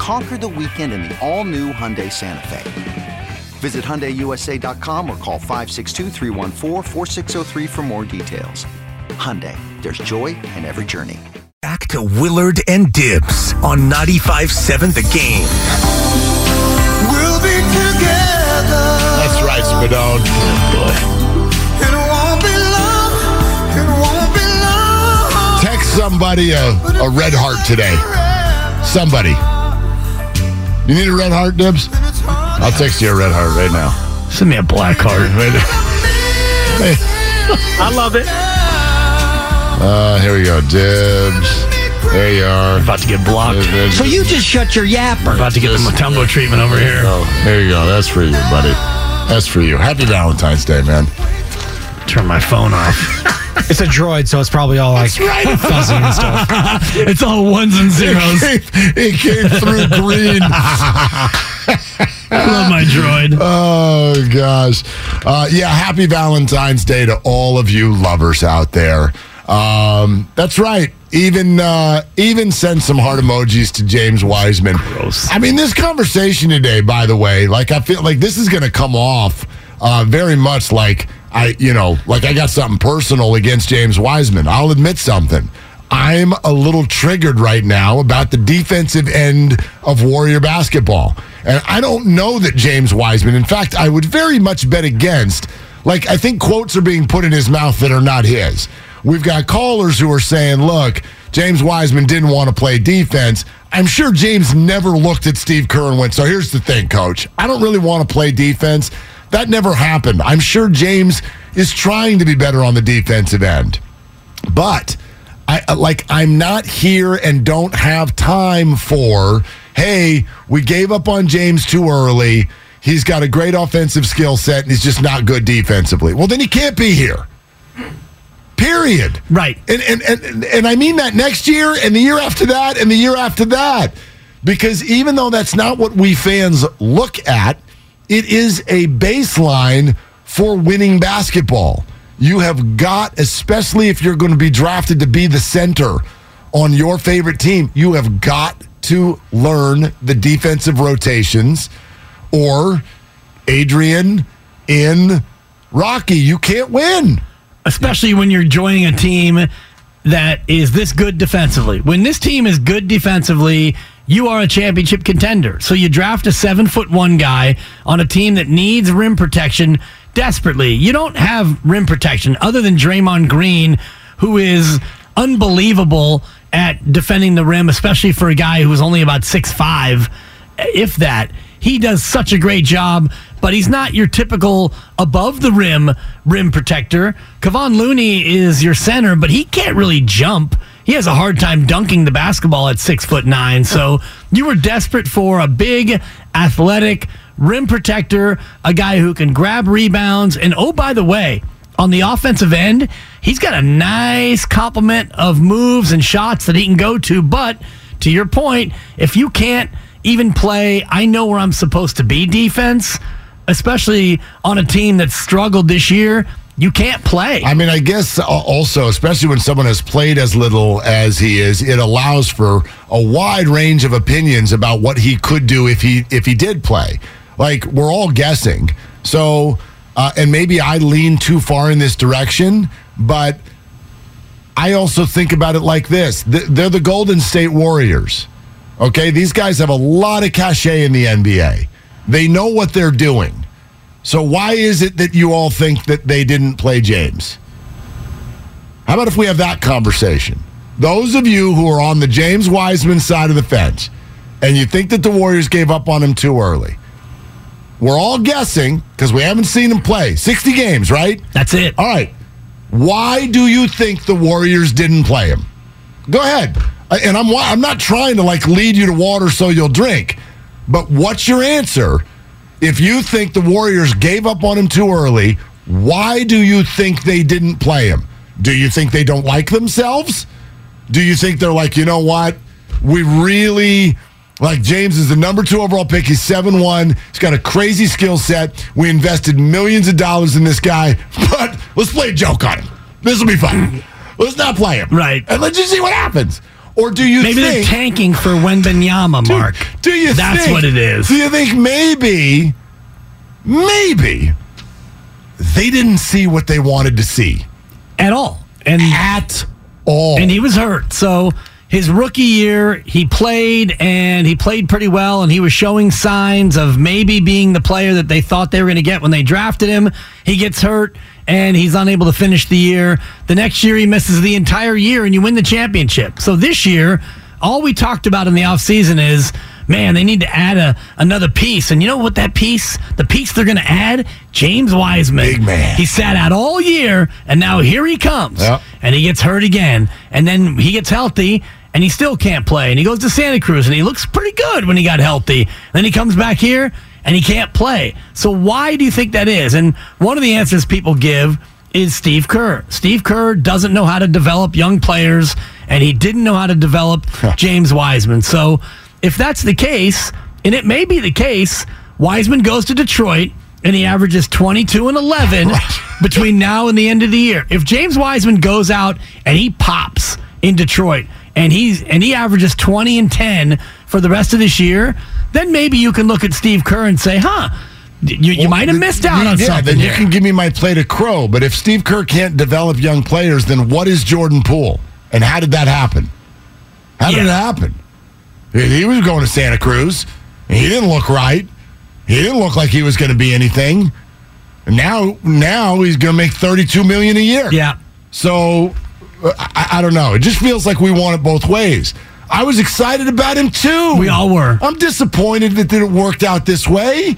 Conquer the weekend in the all new Hyundai Santa Fe. Visit HyundaiUSA.com or call 562 for more details. Hyundai, there's joy in every journey. Back to Willard and Dibs on 95.7 The Game. We'll be together. That's right, Spadone. It won't be long. It won't be long. Text somebody a, a red heart today. Somebody. You need a red heart, Dibs? I'll text you a red heart right now. Send me a black heart. Hey, I love it. uh, here we go, Dibs. There you are. About to get blocked. So you just shut your yapper. About to get the Mutombo treatment over here. Oh, there you go. That's for you, buddy. That's for you. Happy Valentine's Day, man. Turn my phone off. It's a droid, so it's probably all like fuzzy and stuff. it's all ones and zeros. It came through green. I love my droid. Oh gosh, uh, yeah. Happy Valentine's Day to all of you lovers out there. Um, that's right. Even uh, even send some heart emojis to James Wiseman. Gross. I mean, this conversation today, by the way, like I feel like this is going to come off uh, very much like I, you know, like I got something personal against James Wiseman. I'll admit something. I'm a little triggered right now about the defensive end of Warrior basketball. And I don't know that James Wiseman, in fact, I would very much bet against, like, I think quotes are being put in his mouth that are not his. We've got callers who are saying, look, James Wiseman didn't want to play defense. I'm sure James never looked at Steve Kerr and went, so here's the thing, coach. I don't really want to play defense. That never happened. I'm sure James is trying to be better on the defensive end. But I like I'm not here and don't have time for, hey, we gave up on James too early. He's got a great offensive skill set and he's just not good defensively. Well, then he can't be here. Period. Right. And and, and and I mean that next year and the year after that and the year after that. Because even though that's not what we fans look at, it is a baseline for winning basketball. You have got, especially if you're going to be drafted to be the center on your favorite team, you have got to learn the defensive rotations or Adrian in Rocky. You can't win. Especially when you're joining a team that is this good defensively. When this team is good defensively, you are a championship contender. So you draft a seven foot one guy on a team that needs rim protection desperately. You don't have rim protection other than Draymond Green, who is unbelievable at defending the rim, especially for a guy who's only about six five, if that. He does such a great job, but he's not your typical above the rim rim protector. Kevon Looney is your center, but he can't really jump. He has a hard time dunking the basketball at six foot nine. So you were desperate for a big, athletic rim protector, a guy who can grab rebounds. And oh, by the way, on the offensive end, he's got a nice complement of moves and shots that he can go to. But to your point, if you can't even play, I know where I'm supposed to be defense, especially on a team that's struggled this year, you can't play. I mean, I guess uh, also, especially when someone has played as little as he is, it allows for a wide range of opinions about what he could do if he if he did play. Like we're all guessing. So, uh, and maybe I lean too far in this direction, but I also think about it like this: they're the Golden State Warriors. Okay, these guys have a lot of cachet in the NBA. They know what they're doing. So why is it that you all think that they didn't play James? How about if we have that conversation? Those of you who are on the James Wiseman side of the fence and you think that the Warriors gave up on him too early, we're all guessing because we haven't seen him play. 60 games, right? That's it. All right. Why do you think the Warriors didn't play him? Go ahead. And I'm I'm not trying to like lead you to water so you'll drink. But what's your answer? If you think the Warriors gave up on him too early, why do you think they didn't play him? Do you think they don't like themselves? Do you think they're like, you know what? We really like James is the number two overall pick. He's 7 1. He's got a crazy skill set. We invested millions of dollars in this guy, but let's play a joke on him. This will be fun. Let's not play him. Right. And let's just see what happens. Or do you Maybe they're tanking for Wembanyama, Mark. do you think? That's think- what it is. Do you think maybe, maybe they didn't see what they wanted to see At all. And at all? and he was hurt. So his rookie year, he played and he played pretty well, and he was showing signs of maybe being the player that they thought they were going to get when they drafted him. He gets hurt and he's unable to finish the year. The next year, he misses the entire year, and you win the championship. So this year, all we talked about in the offseason is. Man, they need to add a another piece, and you know what? That piece, the piece they're going to add, James Wiseman. Big man. He sat out all year, and now here he comes Yep. and he gets hurt again, and then he gets healthy, and he still can't play, and he goes to Santa Cruz, and he looks pretty good when he got healthy. Then he comes back here, and he can't play. So why do you think that is? And one of the answers people give is Steve Kerr. Steve Kerr doesn't know how to develop young players, and he didn't know how to develop James Wiseman. So if that's the case, and it may be the case, Wiseman goes to Detroit and he averages 22 and 11 between now and the end of the year. If James Wiseman goes out and he pops in Detroit and he's and he averages 20 and 10 for the rest of this year, then maybe you can look at Steve Kerr and say, "Huh, you, you might have missed out on yeah, something." then you here." can give me my plate of crow. But if Steve Kerr can't develop young players, then what is Jordan Poole? And how did that happen? How did Yeah. it happen? He was going to Santa Cruz. He didn't look right. He didn't look like he was going to be anything. And now, now he's going to make thirty-two million a year. yeah. So uh, I, I don't know. It just feels like we want it both ways. I was excited about him too. We all were. I'm disappointed that it worked out this way.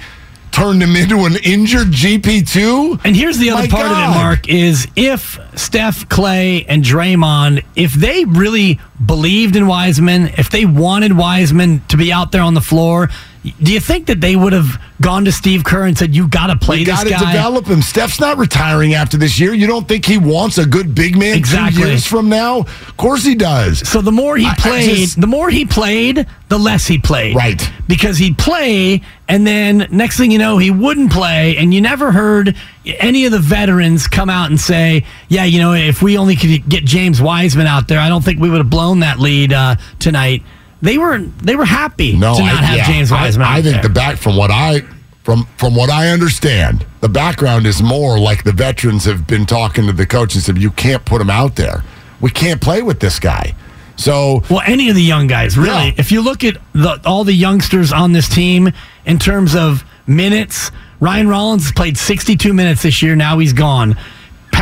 Turned him into an injured GP2. And here's the other My part of it, Mark, is if Steph, Klay, and Draymond, if they really believed in Wiseman, if they wanted Wiseman to be out there on the floor, do you think that they would have gone to Steve Kerr and said, "You got to play You this got to guy"? develop him. Steph's not retiring after this year. You don't think he wants a good big man Exactly. two years from now? Of course he does. So the more he I- I played, just- the more he played, the less he played. Right. Because he'd play, and then next thing you know, he wouldn't play, and you never heard any of the veterans come out and say, "Yeah, you know, if we only could get James Wiseman out there, I don't think we would have blown that lead uh, tonight." They were they were happy No, to not I, have yeah, James Wiseman. I, out think there. the back from what I from from what I understand, the background is more like the veterans have been talking to the coach and said, "You can't put him out there. We can't play with this guy." So Well, any of the young guys, really. Yeah. If you look at the, all the youngsters on this team in terms of minutes, Ryan Rollins played 62 minutes this year. Now he's gone.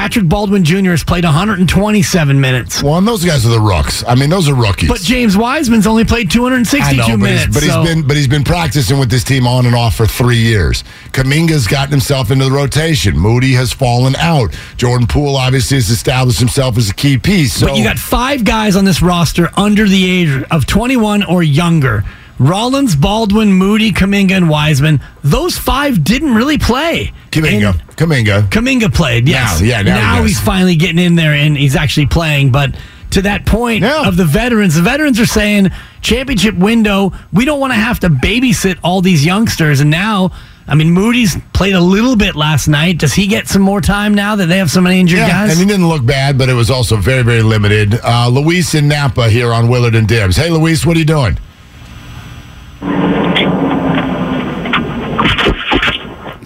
Patrick Baldwin Jr. has played 127 minutes. Well, and those guys are the rooks. I mean, those are rookies. But James Wiseman's only played 262 I know, but, minutes. he's, but so- he's been but he's been practicing with this team on and off for three years. Kuminga's gotten himself into the rotation. Moody has fallen out. Jordan Poole obviously has established himself as a key piece. So But you got five guys on this roster under the age of 21 or younger. Rollins, Baldwin, Moody, Kuminga, and Wiseman. Those five didn't really play. Kuminga, And- Kuminga. Kuminga played, yes. Now, yeah, now he he's finally getting in there and he's actually playing. But to that point Yeah. of the veterans, the veterans are saying championship window. We don't want to have to babysit all these youngsters. And now, I mean, Moody's played a little bit last night. Does he get some more time now that they have so many injured Yeah, guys? and he didn't look bad, but it was also very, very limited. Uh, Luis in Napa here on Willard and Dibs. Hey, Luis, what are you doing?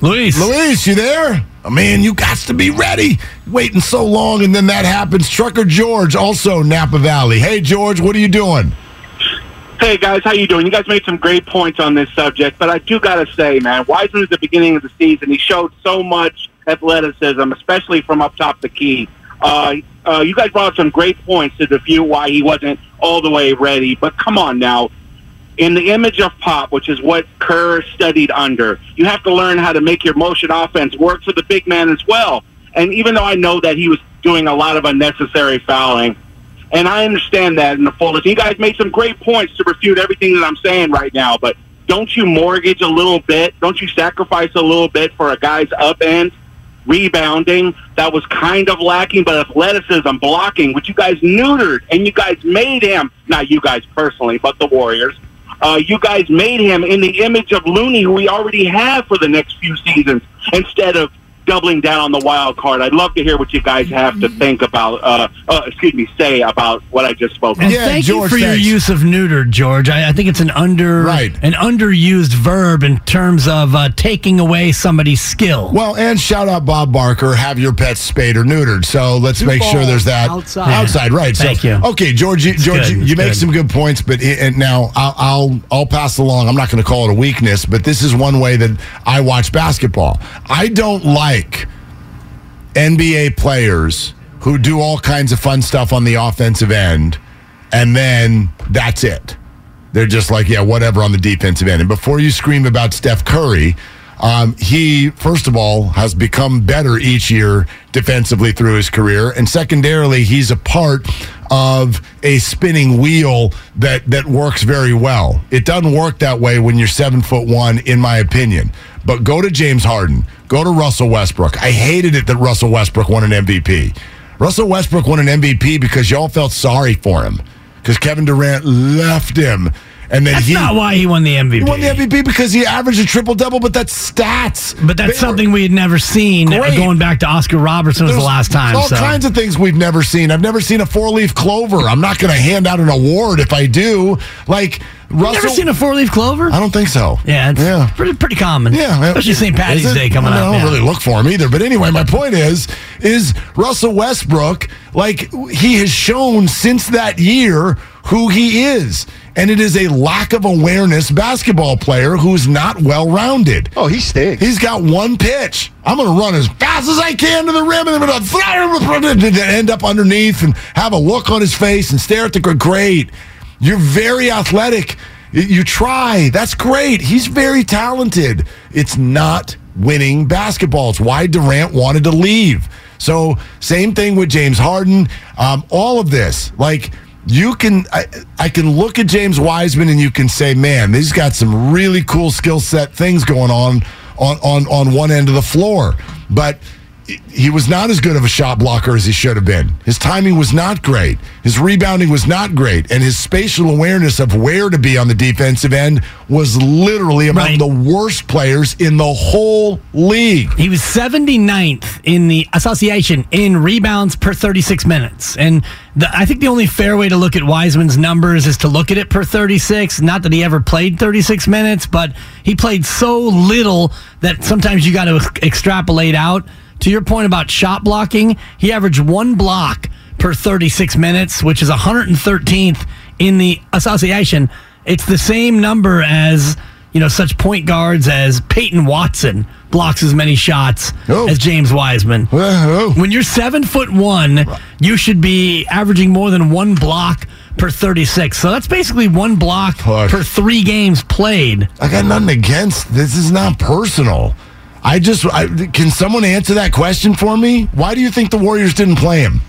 Luis, Luis, you there? Oh, man, you got to be ready. Waiting so long, and then that happens. Trucker George, also Napa Valley. Hey, George, what are you doing? Hey guys, how you doing? You guys made some great points on this subject, but I do gotta say, man, Wiseman at the beginning of the season, he showed so much athleticism, especially from up top the key. Uh, uh, you guys brought up some great points to defute why he wasn't all the way ready. But come on now, in the image of pop, which is what Kerr studied under, you have to learn how to make your motion offense work for the big man as well. And even though I know that he was doing a lot of unnecessary fouling, and I understand that in the fullest, you guys made some great points to refute everything that I'm saying right now. But don't you mortgage a little bit? Don't you sacrifice a little bit for a guy's up end? Rebounding that was kind of lacking, but athleticism, blocking, which you guys neutered, and you guys made him, not you guys personally, but the Warriors, uh, you guys made him in the image of Looney, who we already have for the next few seasons, instead of doubling down on the wild card. I'd love to hear what you guys have to think about, uh, uh, excuse me, say about what I just spoke And of. Yeah, thank George, you for your use of neutered, George. I, I think it's an under Right. an underused verb in terms of uh, taking away somebody's skill. Well, and shout out Bob Barker. Have your pets spayed or neutered. So let's make sure there's that outside. Outside, right? Thank so, you. Okay, George. You, George, good. you, you make good. some good points, but it, and now I'll, I'll I'll pass along. I'm not going to call it a weakness, but this is one way that I watch basketball. I don't like NBA players who do all kinds of fun stuff on the offensive end, and then that's it. They're just like, yeah, whatever on the defensive end. And before you scream about Steph Curry, um, he, first of all, has become better each year defensively through his career. And secondarily, he's a part of a spinning wheel that, that works very well. It doesn't work that way when you're seven foot one, in my opinion. But go to James Harden, go to Russell Westbrook. I hated it that Russell Westbrook won an MVP. Russell Westbrook won an MVP because y'all felt sorry for him because Kevin Durant left him. And then That's he, not why he won the MVP. he won the MVP because he averaged a triple double, but that's stats. But that's They something we had never seen uh, Great. going back to Oscar Robertson was the last time. All so. kinds of things we've never seen. I've never seen a four leaf clover. I'm not going to hand out an award if I do. Like Russell. Never seen a four leaf clover? I don't think so. Yeah, it's yeah. pretty pretty common. Yeah, especially St. Patty's? Day coming I up. don't yeah. really look for him either. But anyway, my point is, is Russell Westbrook like he has shown since that year who he is, and it is a lack of awareness basketball player who's not well rounded. Oh, he stinks. He's got one pitch. I'm going to run as fast as I can to the rim, and then I'm going to end up underneath and have a look on his face and stare at the gr- great. You're very athletic. You try. That's great. He's very talented. It's not winning basketball. It's why Durant wanted to leave. So same thing with James Harden. Um, all of this, like you can, I, I can look at James Wiseman and you can say, man, he's got some really cool skill set things going on on on on one end of the floor, but he was not as good of a shot blocker as he should have been. His timing was not great. His rebounding was not great. And his spatial awareness of where to be on the defensive end was literally among Right. the worst players in the whole league. He was 79th in the association in rebounds per 36 minutes. And the, I think the only fair way to look at Wiseman's numbers is to look at it per 36. Not that he ever played 36 minutes, but he played so little that sometimes you got to extrapolate out. To your point about shot blocking, he averaged one block per 36 minutes, which is 113th in the association. It's the same number as you know, such point guards as Peyton Watson blocks as many shots Oh. as James Wiseman. Oh. When you're seven foot one, you should be averaging more than one block per 36. So that's basically one block per three games played. I got nothing against this. Is not personal. I just I, can someone answer that question for me? Why do you think the Warriors didn't play him?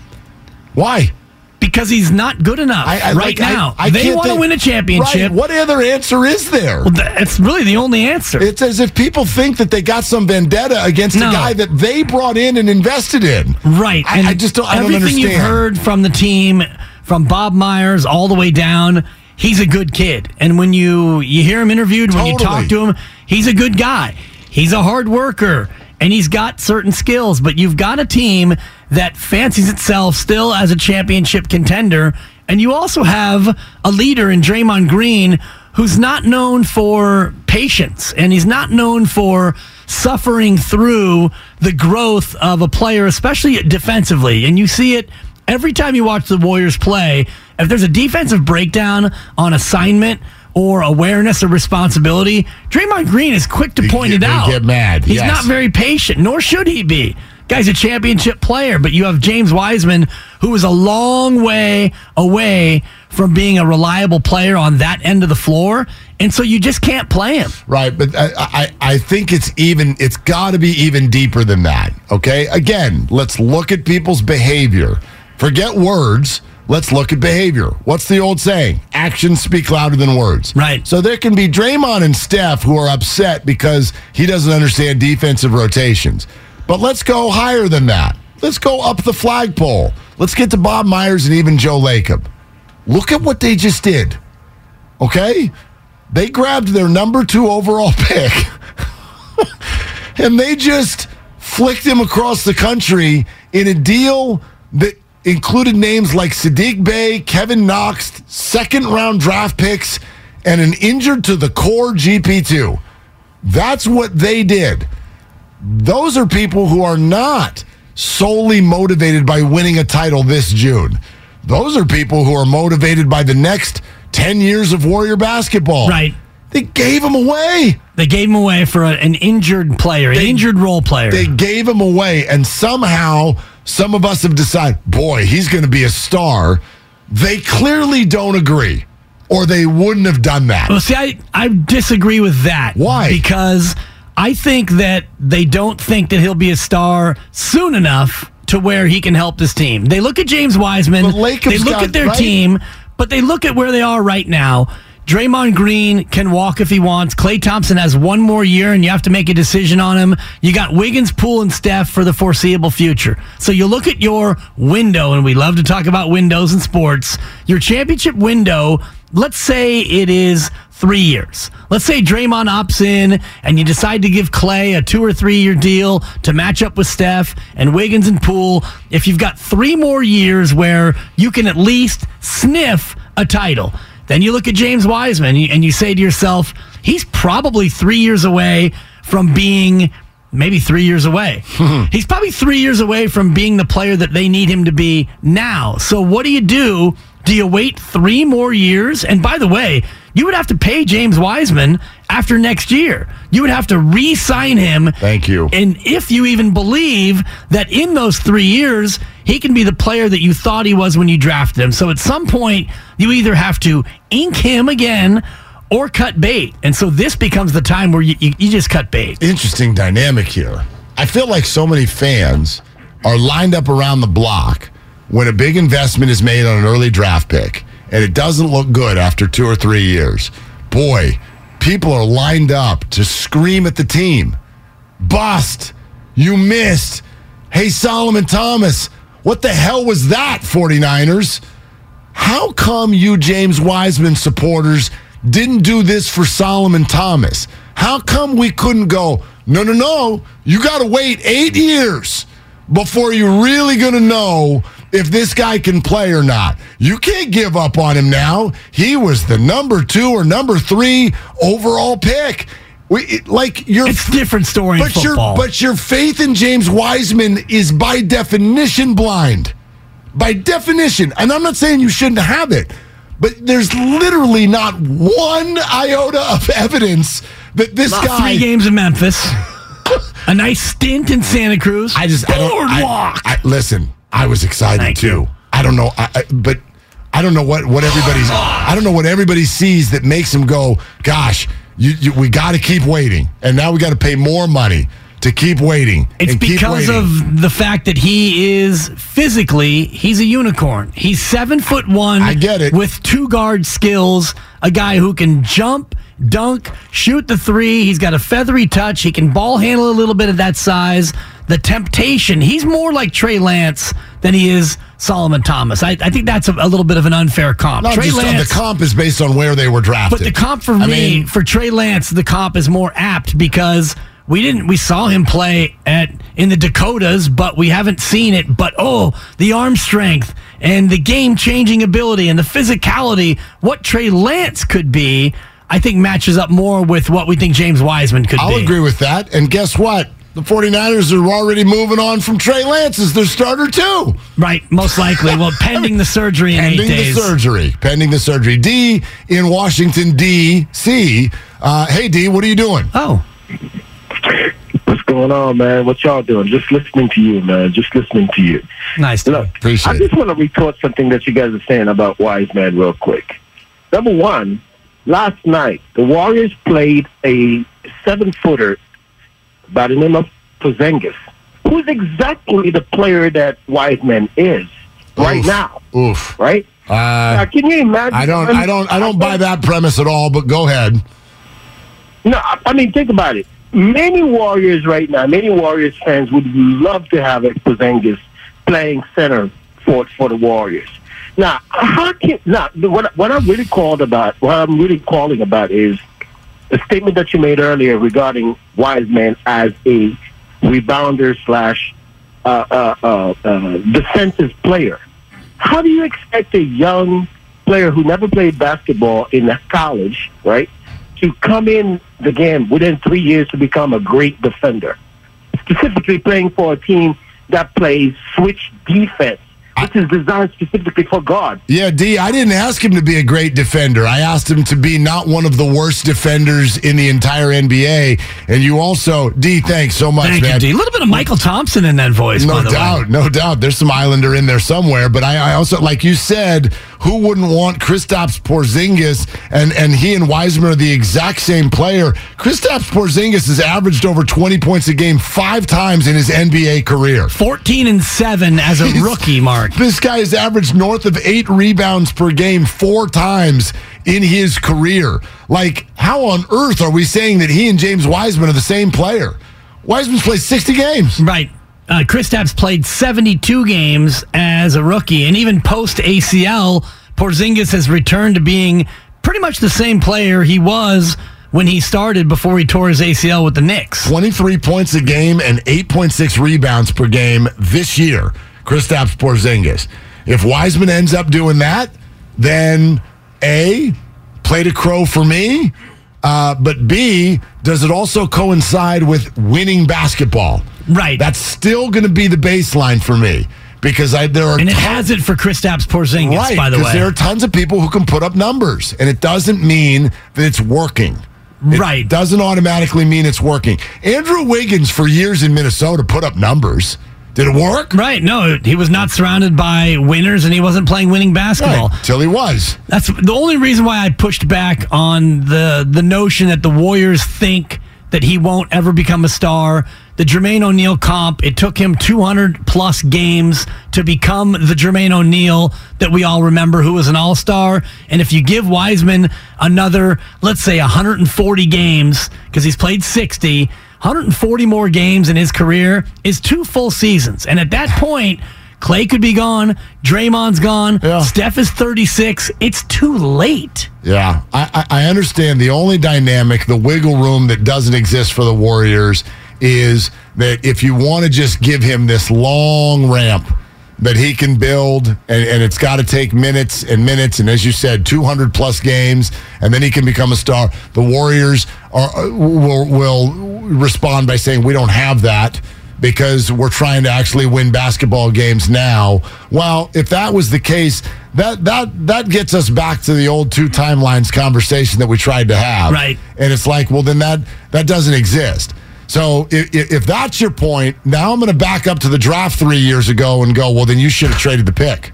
Why? Because he's not good enough I, I, right like, now. I they want to win a championship. Right. What other answer is there? Well, that's really the only answer. It's as if people think that they got some vendetta against No. a guy that they brought in and invested in. Right. I, just don't. I don't everything understand. you've heard from the team, from Bob Myers all the way down, he's a good kid. And when you you hear him interviewed, when you talk to him, he's a good guy. He's a hard worker and he's got certain skills, but you've got a team that fancies itself still as a championship contender, and you also have a leader in Draymond Green who's not known for patience and he's not known for suffering through the growth of a player, especially defensively. And you see it every time you watch the Warriors play. If there's a defensive breakdown on assignment or awareness or responsibility, Draymond Green is quick to point it out. get mad, He's yes. not very patient, nor should he be. Guy's a championship player, but you have James Wiseman, who is a long way away from being a reliable player on that end of the floor. And so you just can't play him. Right, but I, I, I think it's even. It's got to be even deeper than that. Okay, again, let's look at people's behavior. Forget words. Let's look at behavior. What's the old saying? Actions speak louder than words. Right. So there can be Draymond and Steph who are upset because he doesn't understand defensive rotations. But let's go higher than that. Let's go up the flagpole. Let's get to Bob Myers and even Joe Lacob. Look at what they just did. Okay? They grabbed their number two overall pick and they just flicked him across the country in a deal that included names like Saddiq Bey, Kevin Knox, second round draft picks, and an injured to the core GP2. That's what they did. Those are people who are not solely motivated by winning a title this June. Those are people who are motivated by the next 10 years of Warrior basketball. Right. They gave him away. They gave him away for a, an injured player, an They- injured role player. They gave him away, and somehow some of us have decided, boy, he's going to be a star. They clearly don't agree, or they wouldn't have done that. Well, see, I, I disagree with that. Why? Because I think that they don't think that he'll be a star soon enough to where he can help this team. They look at James Wiseman, they look got- at their right? team, but they look at where they are right now. Draymond Green can walk if he wants. Klay Thompson has one more year, and you have to make a decision on him. You got Wiggins, Poole, and Steph for the foreseeable future. So you look at your window, and we love to talk about windows in sports. Your championship window, let's say it is three years. Let's say Draymond opts in, and you decide to give Klay a two or three year deal to match up with Steph and Wiggins and Poole. If you've got three more years where you can at least sniff a title. Then you look at James Wiseman and you- say to yourself, he's probably three years away from being maybe three years away. Hmm. he's probably three years away from being the player that they need him to be now. So what do you do? Do you wait three more years? And by the way, you would have to pay James Wiseman after next year. You would have to re sign him. Thank you. And if you even believe that in those three years, he can be the player that you thought he was when you drafted him. So at some point, you either have to ink him again or cut bait. And so this becomes the time where you, you, you just cut bait. Interesting dynamic here. I feel like so many fans are lined up around the block when a big investment is made on an early draft pick and it doesn't look good after two or three years. Boy, people are lined up to scream at the team. Bust. You missed. Hey, Solomon Thomas, what the hell was that, 49ers? How come you James Wiseman supporters didn't do this for Solomon Thomas? How come we couldn't go, no, no, no, you got to wait eight years before you're really going to know if this guy can play or not? You can't give up on him now. He was the number two or number three overall pick. We, it- like your It's different story but your but your faith in James Wiseman is by definition blind by definition, and I'm not saying you shouldn't have it, but there's literally not one iota of evidence that this About guy. three games in Memphis, a nice stint in Santa Cruz. I just I don't. I, Boardwalk. I, listen, I was excited Thank too. you. I don't know, I, I, but I don't know what what everybody's. I don't know what everybody sees that makes him go, "Gosh, you, you, we got to keep waiting," and now we got to pay more money to keep waiting. It's and keep because waiting. of the fact that he is physically, he's a unicorn. He's seven foot one. I get it. With two guard skills, a guy who can jump, dunk, shoot the three. He's got a feathery touch. He can ball handle a little bit of that size. The temptation, he's more like Trey Lance than he is Solomon Thomas. I, I think that's a, a little bit of an unfair comp. Not Trey just uh, Lance, the comp is based on where they were drafted. but the comp for I me, mean, for Trey Lance, the comp is more apt because we didn't we saw him play at in the Dakotas, but we haven't seen it. But oh, the arm strength and the game changing ability and the physicality, what Trey Lance could be, I think matches up more with what we think James Wiseman could be. I'll agree with that. And guess what? The 49ers are already moving on from Trey Lance as their starter, too. Right, most likely. Well, pending the surgery in Pending eight the surgery. Pending the surgery. D in Washington, D.C. Uh, hey, D, what are you doing? Oh, What's going going on, man? What y'all doing? Just listening to you, man. Just listening to you. Nice. Look, Appreciate I it. just want to retort something that you guys are saying about Wiseman real quick. Number one, last night the Warriors played a seven-footer by the name of Porzingis, who's exactly the player that Wiseman is right Oof. now. Oof. Right? Uh, now, can you imagine? I don't. I don't. I don't buy that premise at all. But go ahead. No, I mean, think about it. Many Warriors right now, many Warriors fans would love to have a Porzingis playing center for for the Warriors. Now, how can now what what I'm really called about, what I'm really calling about is the statement that you made earlier regarding Wiseman as a rebounder slash uh, uh, uh, uh, defensive player. How do you expect a young player who never played basketball in college, right, to come in the game within three years to become a great defender? Specifically playing for a team that plays switch defense, which is designed specifically for God. Yeah, D. I didn't ask him to be a great defender. I asked him to be not one of the worst defenders in the entire NBA. And you also, D. Thanks so much, Thank man. you, D. A little bit of Mychal Thompson in that voice, No by the doubt, way. no doubt. There's some Islander in there somewhere, but I, I also, like you said, who wouldn't want Kristaps Porzingis? And and he and Wiseman are the exact same player. Kristaps Porzingis has averaged over 20 points a game five times in his NBA career. 14 and 7 as a He's- rookie, Mark. This guy has averaged north of eight rebounds per game four times in his career. Like, how on earth are we saying that he and James Wiseman are the same player? Wiseman's played 60 games. Right. Uh, Kristaps played 72 games as a rookie, and even post ACL, Porzingis has returned to being pretty much the same player he was when he started before he tore his ACL with the Knicks. 23 points a game and 8.6 rebounds per game this year. Kristaps Porzingis. If Wiseman ends up doing that, then A, played a crow for me. Uh, but B, does it also coincide with winning basketball? Right. That's still going to be the baseline for me because I there are and it tons- has it for Kristaps Porzingis, right by the way. there are tons of people who can put up numbers, and it doesn't mean that it's working. Right. It Right. doesn't automatically mean it's working. Andrew Wiggins for years in Minnesota put up numbers. Did it work? Right. No, he was not surrounded by winners and he wasn't playing winning basketball. Right, till he was. That's the only reason why I pushed back on the the notion that the Warriors think that he won't ever become a star. The Jermaine O'Neal comp, it took him 200 plus games to become the Jermaine O'Neal that we all remember who was an all-star. And if you give Wiseman another, let's say 140 games because he's played 60, 140 more games in his career is two full seasons. And at that point, Klay could be gone, Draymond's gone, Yeah. Steph is 36. It's too late. Yeah, I, I I understand. The only dynamic, the wiggle room that doesn't exist for the Warriors is that if you want to just give him this long ramp that he can build, and, and it's got to take minutes and minutes, and as you said, 200 plus games, and then he can become a star. The Warriors are uh, will, will respond by saying, We don't have that because we're trying to actually win basketball games now. Well, if that was the case, that that that gets us back to the old two timelines conversation that we tried to have. Right. And it's like, well, then that that doesn't exist. So if, if that's your point, now I'm going to back up to the draft three years ago and go, well, then you should have traded the pick.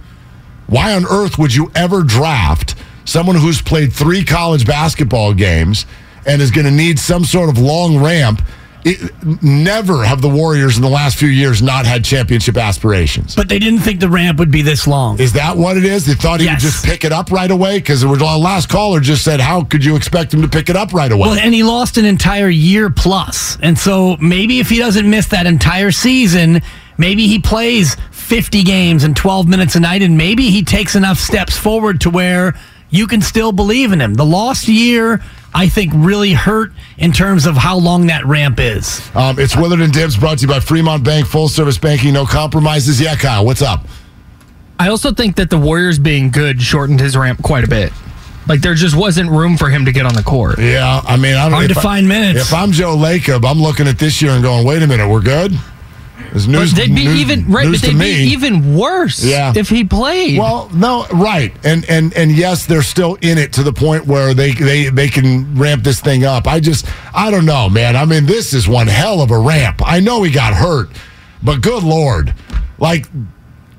Why on earth would you ever draft someone who's played three college basketball games and is going to need some sort of long ramp? It, never have the Warriors in the last few years not had championship aspirations. But they didn't think the ramp would be this long. Is that what it is? They thought he Yes. would just pick it up right away? Because the last caller just said, how could you expect him to pick it up right away? Well, and he lost an entire year plus. And so maybe if he doesn't miss that entire season, maybe he plays 50 games and 12 minutes a night, and maybe he takes enough steps forward to where you can still believe in him. The lost year, I think, really hurt in terms of how long that ramp is. Um, it's Willard and Dibs brought to you by Fremont Bank, full service banking, no compromises. Yeah, Kyle, what's up? I also think that the Warriors being good shortened his ramp quite a bit. Like there just wasn't room for him to get on the court. Yeah, I mean, I don't Hard if to I- find minutes. If I'm Joe Lacob, I'm looking at this year and going, wait a minute, we're good? It's But they'd be news- even right, but they'd be even worse Yeah. if he played. Well, no, right, and and and yes, they're still in it to the point where they they they can ramp this thing up. I just I don't know, man. I mean, this is one hell of a ramp. I know he got hurt, but good lord, like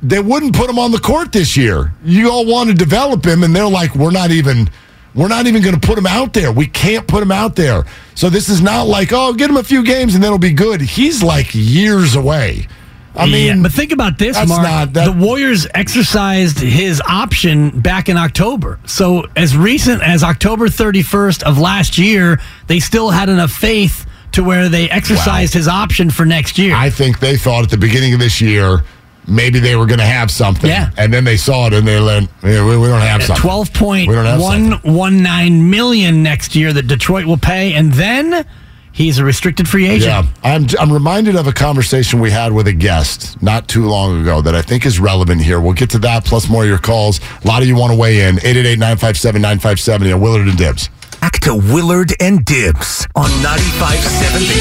they wouldn't put him on the court this year. You all want to develop him, and they're like, we're not even. We're not even going to put him out there. We can't put him out there. So this is not like, oh, get him a few games and then it'll be good. He's like years away. I mean, Yeah, but think about this, Mark. that- the Warriors exercised his option back in October. So as recent as October 31st of last year, they still had enough faith to where they exercised his option for next year. I think they thought at the beginning of this year maybe they were going to have something. Yeah. And then they saw it and they learned, yeah, we, we don't have something. Twelve point We don't have one something. one nine million next year that Detroit will pay, and then he's a restricted free agent. Yeah, I'm, I'm reminded of a conversation we had with a guest not too long ago that I think is relevant here. We'll get to that plus more of your calls. A lot of you want to weigh in. 888 957 9570 on Willard and Dibs. Back to Willard and Dibs on 95.7 The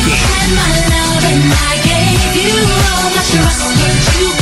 Game.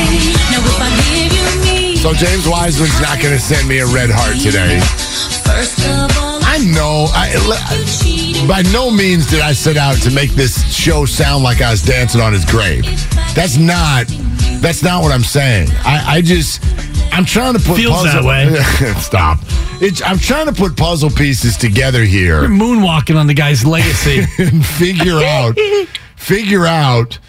So James Wiseman's not going to send me a red heart today. I know. I, by no means did I set out to make this show sound like I was dancing on his grave. That's not. That's not what I'm saying. I, I just. I'm trying to put Feels puzzle. that way. Stop. It's, I'm trying to put puzzle pieces together here You're moonwalking on the guy's legacy. and figure out figure out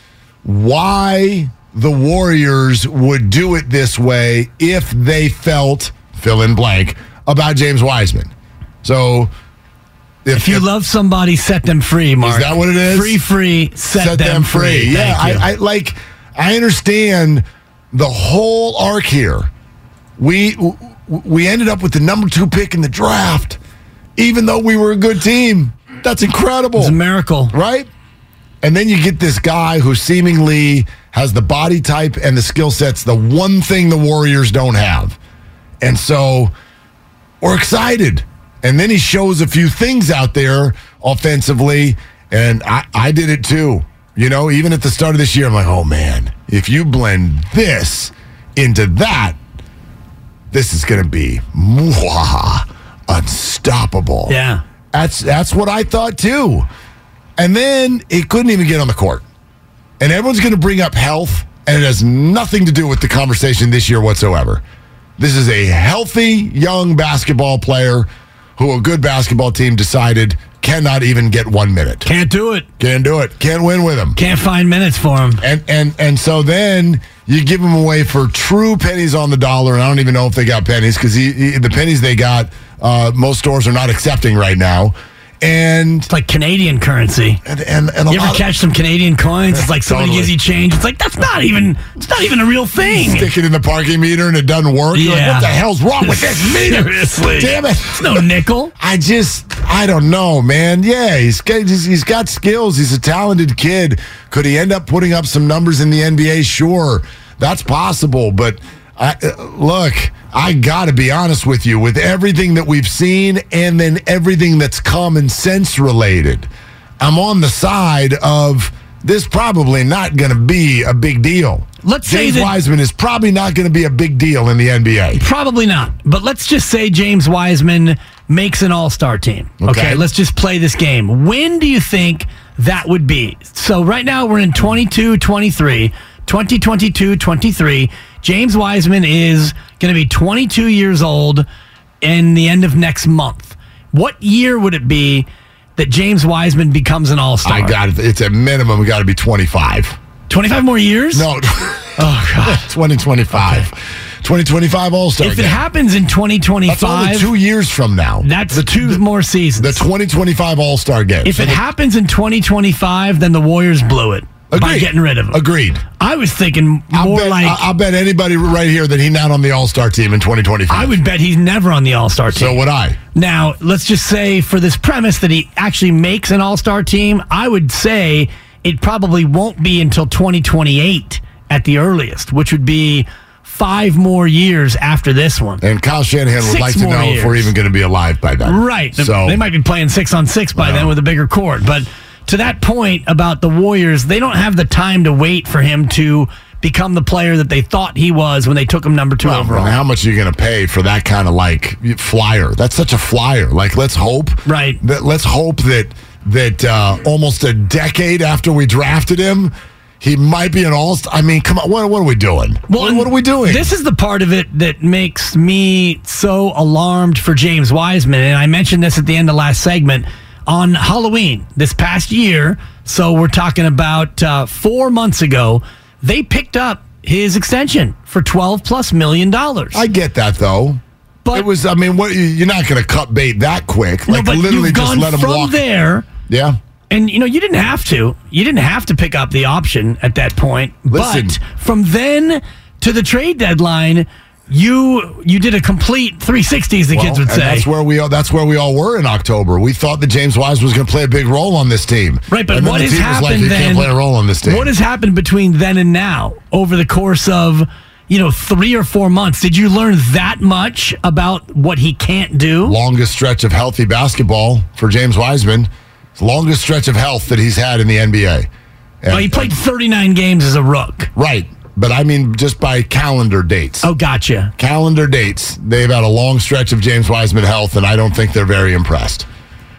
why the Warriors would do it this way if they felt fill in blank about James Wiseman. So if you love somebody, set them free, Mark. Is that what it is? Free, free, set, them, free. Yeah, I, I like. I understand the whole arc here. We we ended up with the number two pick in the draft, even though we were a good team. That's incredible. It's a miracle. right? And then you get this guy who seemingly has the body type and the skill sets, the one thing the Warriors don't have. And so we're excited. And then he shows a few things out there offensively. And I, I did it too. You know, even at the start of this year, I'm like, oh man, if you blend this into that, this is going to be mwah, unstoppable. Yeah. That's that's what I thought too. And then he couldn't even get on the court. And everyone's going to bring up health, and it has nothing to do with the conversation this year whatsoever. This is a healthy young basketball player who a good basketball team decided cannot even get one minute. Can't do it. Can't do it. Can't win with him. Can't find minutes for him. And and and so then you give him away for true pennies on the dollar, and I don't even know if they got pennies because the pennies they got, uh, most stores are not accepting right now. And It's like Canadian currency. and and, and You ever catch some Canadian coins? It's like somebody Totally. gives you change. It's like that's not even. It's not even a real thing. stick it in the parking meter and it doesn't work. You're like, Yeah. what the hell's wrong with this meter? Seriously. Damn it. It's no nickel. I just, I don't know, man. Yeah, he's got, he's, he's got skills. He's a talented kid. Could he end up putting up some numbers in the NBA? Sure, that's possible. But I, uh, look, I got to be honest with you. With everything that we've seen, and then everything that's common sense related, I'm on the side of this. Probably not going to be a big deal. Let's say James that- Wiseman is probably not going to be a big deal in the NBA. Probably not. But let's just say James Wiseman makes an all star team. Okay. Okay. Let's just play this game. When do you think that would be? So, right now we're in 22 23, 2022 23. James Wiseman is going to be 22 years old in the end of next month. What year would it be that James Wiseman becomes an all star? I got it. It's a minimum. Got to be 25. 25 more years? No. Oh, God. 2025. 2025 All Star. If it happens in that's only 2025, two years from now. that's the two more seasons. The 2025 All Star game. If So it the- happens in 2025, then the Warriors blew it by getting rid of him. Agreed. I was thinking I'll more bet, like I'll bet anybody right here that he's not on the All Star team in 2025. I would bet he's never on the All Star team. So would I. Now, let's just say for this premise that he actually makes an All Star team, I would say it probably won't be until 2028 at the earliest, which would be five more years after this one. And Kyle Shanahan would Six like to know if we're even going to be alive by then. Right. So they might be playing six on six by then with a bigger court. But to that point about the Warriors, they don't have the time to wait for him to become the player that they thought he was when they took him number two Well, overall. How much are you going to pay for that kind of like flyer? That's such a flyer. Like, let's hope. Right. That let's hope that that uh, almost a decade after we drafted him, he might be an all star. I mean, come on. What, what are we doing? what, what are we doing? This is the part of it that makes me so alarmed for James Wiseman. And I mentioned this at the end of last segment. On Halloween this past year, so we're talking about uh, four months ago, they picked up his extension for 12 plus million dollars. I get that though. But- it was. I mean, what? You're not going to cut bait that quick. Like literally just let him from walk. there. Yeah. And you know, you didn't have to. You didn't have to pick up the option at that point. Listen. But from then to the trade deadline, you you did a complete 360, as the Well, kids would say. that's where we all, that's where we all were in October. We thought that James Wise was going to play a big role on this team. Right, but and what has happened like, then? can't play a role on this team. What has happened between then and now over the course of you know three or four months? Did you learn that much about what he can't do? longest stretch of healthy basketball for James Wiseman. Longest stretch of health that he's had in the NBA. And- Well, he played 39 games as a rook. right, but I mean just by calendar dates. Oh, gotcha. Calendar dates. They've had a long stretch of James Wiseman health, and I don't think they're very impressed.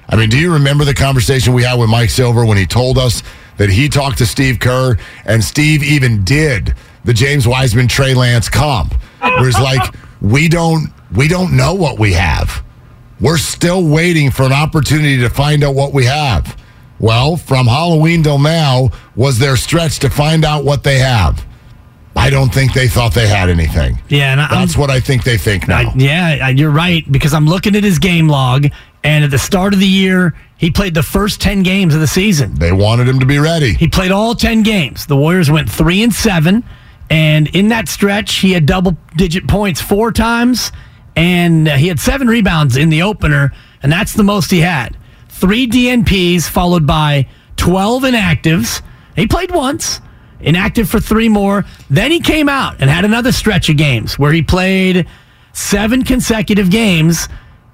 I mean, do you remember the conversation we had with Mike Silver when he told us that he talked to Steve Kerr, and Steve even did the James Wiseman Trey Lance comp, where it's like we don't we don't know what we have. We're still waiting for an opportunity to find out what we have. Well, from Halloween till now was their stretch to find out what they have. I don't think they thought they had anything. Yeah, and I'm- That's what I think they think now. I, yeah, you're right because I'm looking at his game log, and at the start of the year, he played the first 10 games of the season. they wanted him to be ready. He played all 10 games. The Warriors went 3 and 7, and in that stretch, he had double digit points four times, and uh, he had seven rebounds in the opener, and that's the most he had. Three DNPs, followed by 12 inactives. He played once, inactive for three more. Then he came out and had another stretch of games where he played seven consecutive games,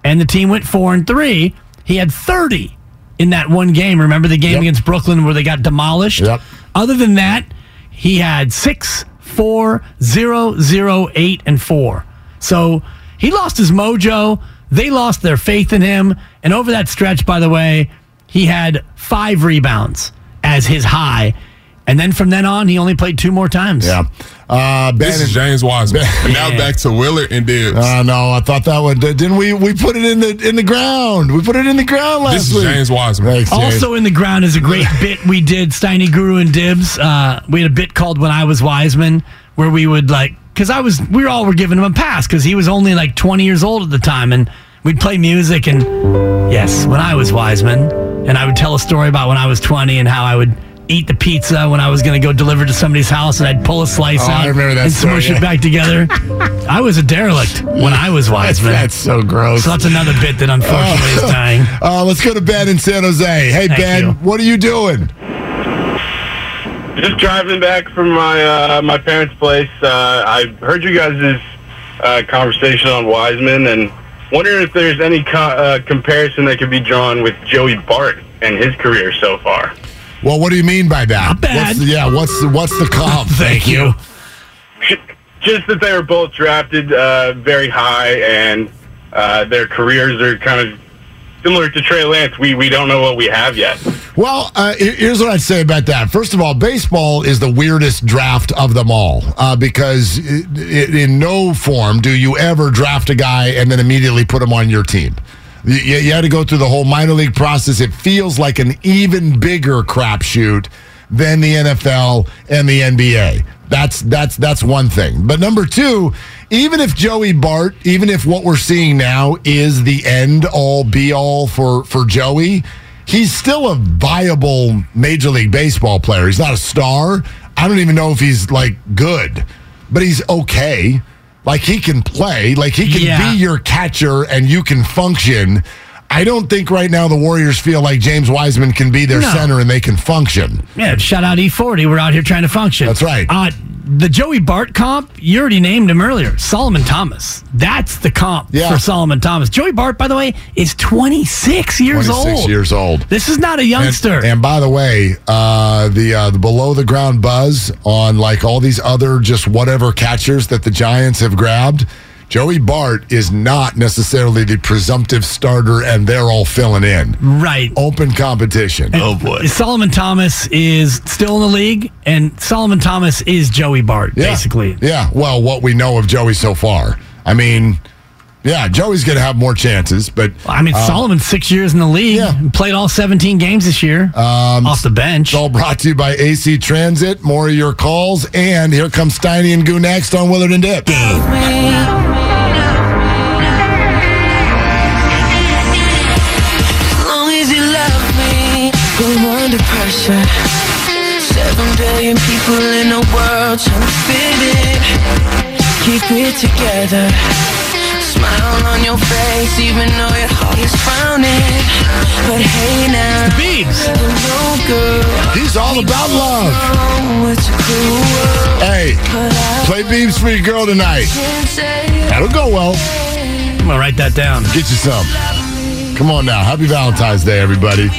and the team went four and three. He had 30 in that one game. Remember the game Yep. against Brooklyn where they got demolished? Yep. Other than that, he had six, four, zero, zero, eight, and four. So he lost his mojo. They lost their faith in him. And over that stretch, by the way, he had five rebounds as his high. And then from then on, he only played two more times. Yeah. Uh, ben This is James Wiseman. And now back to Willard and Dibs. Uh, no, I thought that would. Didn't we? We put it in the in the ground. We put it in the ground last This is week. James Wiseman. Thanks, James. Also in the ground is a great bit we did, Steiny Guru and Dibs. Uh, we had a bit called When I Was Wiseman, where we would like, because I was, we all were giving him a pass because he was only like 20 years old at the time. And we'd play music. And yes, when I was Wiseman, and I would tell a story about when I was 20 and how I would eat the pizza when I was going to go deliver to somebody's house and I'd pull a slice Oh, out I remember that and story, smush yeah. it back together. I was a derelict when I was Wiseman. That's so gross. So that's another bit that unfortunately is dying. Uh, let's go to Ben in San Jose. Hey, Thank Ben, you. what are you doing? Just driving back from my uh, my parents' place. Uh, I heard you guys' uh, conversation on Wiseman, and wondering if there's any co- uh, comparison that could be drawn with Joey Bart and his career so far. Well, what do you mean by that? Not bad. What's the, yeah, what's the, what's the comp? Thank you. Just that they were both drafted uh, very high, and uh, their careers are kind of similar to Trey Lance. We we don't know what we have yet. Well, uh, here's what I'd say about that. First of all, baseball is the weirdest draft of them all uh, because i i in no form do you ever draft a guy and then immediately put him on your team. You, you had to go through the whole minor league process. It feels like an even bigger crapshoot than the NFL and the NBA. That's that's that's one thing. But number two, even if Joey Bart, even if what we're seeing now is the end all be all for for Joey, he's still a viable Major League Baseball player. He's not a star. I don't even know if he's like good, but he's okay. Like he can play, like he can Yeah. be your catcher and you can function. I don't think right now the Warriors feel like James Wiseman can be their No. center and they can function. Yeah, shout out E40. We're out here trying to function. That's right. Uh, the Joey Bart comp, you already named him earlier. Solomon Thomas. That's the comp Yeah. for Solomon Thomas. Joey Bart, by the way, is 26 years 26 old. years old. This is not a And- youngster. And, by the way, uh, the uh, the below the ground buzz on like all these other just whatever catchers that the Giants have grabbed. Joey Bart is not necessarily the presumptive starter, and they're all filling in. right. Open competition. Oh boy. Solomon Thomas is still in the league, and Solomon Thomas is Joey Bart, Yeah. basically. Yeah. Well, what we know of Joey so far. I mean, yeah, Joey's going to have more chances, but I mean, um, Solomon's six years in the league. yeah. Played all 17 games this year off the bench. It's all brought to you by AC Transit. More of your calls, and here comes Steiny and Goo next on Willard and Dibs. long as you love me, go under pressure. Seven billion people in the world trying to fit in. Keep it together. Smile on your face, even though your heart is frowning. But hey now, Beebs. you're no good. He's all about love. It's a cruel world. Hey, play Beebs for your girl tonight. That'll go well. I'm going to write that down. Get you some. Come on now. Happy Valentine's Day, everybody.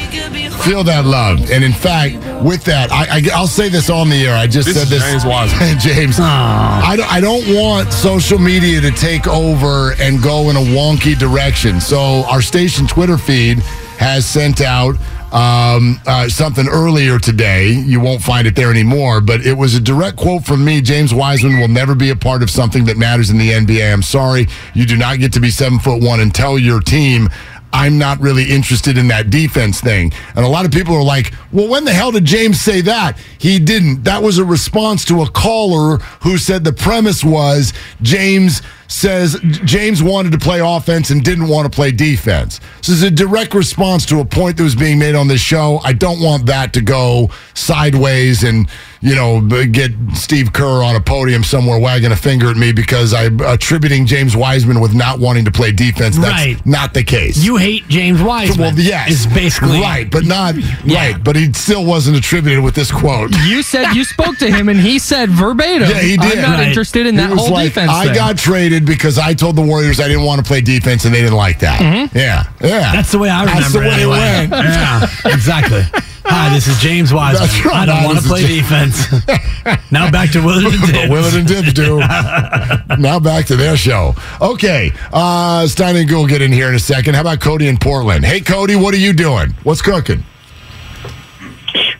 Feel that love. And in fact, with that, I, I, will say this on the air. I just This said this. James Wiseman. James, I don't, I don't want social media to take over and go in a wonky direction. So our station Twitter feed has sent out um, uh, something earlier today. You won't find it there anymore, but it was a direct quote from me. James Wiseman will never be a part of something that matters in the NBA. I'm sorry, you do not get to be seven foot one and tell your team. I'm not really interested in that defense thing. And a lot of people are like, well, when the hell did James say that? He didn't. That was a response to a caller who said the premise was James says James wanted to play offense and didn't want to play defense. This is a direct response to a point that was being made on this show. I don't want that to go sideways and, you know, get Steve Kerr on a podium somewhere wagging a finger at me because I'm attributing James Wiseman with not wanting to play defense. That's Right. not the case. You hate James Wiseman. Well, yes, Is basically. right, but not Yeah. right. But he still wasn't attributed with this quote. You said you spoke to him and he said verbatim. Yeah, he did. I'm not Right. interested in that whole like, defense I thing. got traded because I told the Warriors I didn't want to play defense, and they didn't like that. Yeah, yeah. That's the way I remember That's the it way it went. Yeah, exactly. Hi, this is James Wiseman. Right. I don't want to play James- defense. now back to Willard and Dibs. Willard and Dibs do. now back to their show. Okay, uh, Stein and Gould get in here in a second. How about Cody in Portland? Hey, Cody, what are you doing? What's cooking?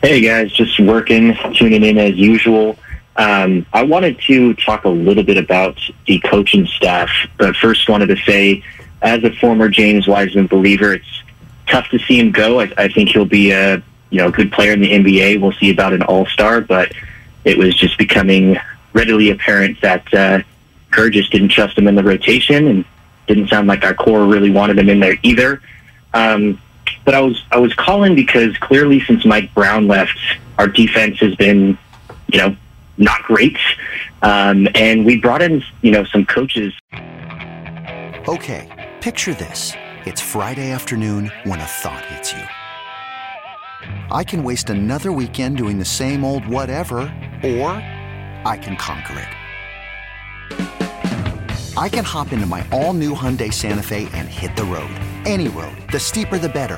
Hey guys, just working, tuning in as usual. Um, I wanted to talk a little bit about the coaching staff, but first wanted to say, as a former James Wiseman believer, it's tough to see him go. I, I think he'll be a you know good player in the NBA. We'll see about an All Star, but it was just becoming readily apparent that uh, Kerr just didn't trust him in the rotation, and didn't sound like our core really wanted him in there either. Um, but I was I was calling because clearly since Mike Brown left, our defense has been, you know, not great, um, and we brought in you know some coaches. Okay, picture this. It's Friday afternoon when a thought hits you. I can waste another weekend doing the same old whatever, or I can conquer it. I can hop into my all new Hyundai Santa Fe and hit the road. Any road. The steeper, the better.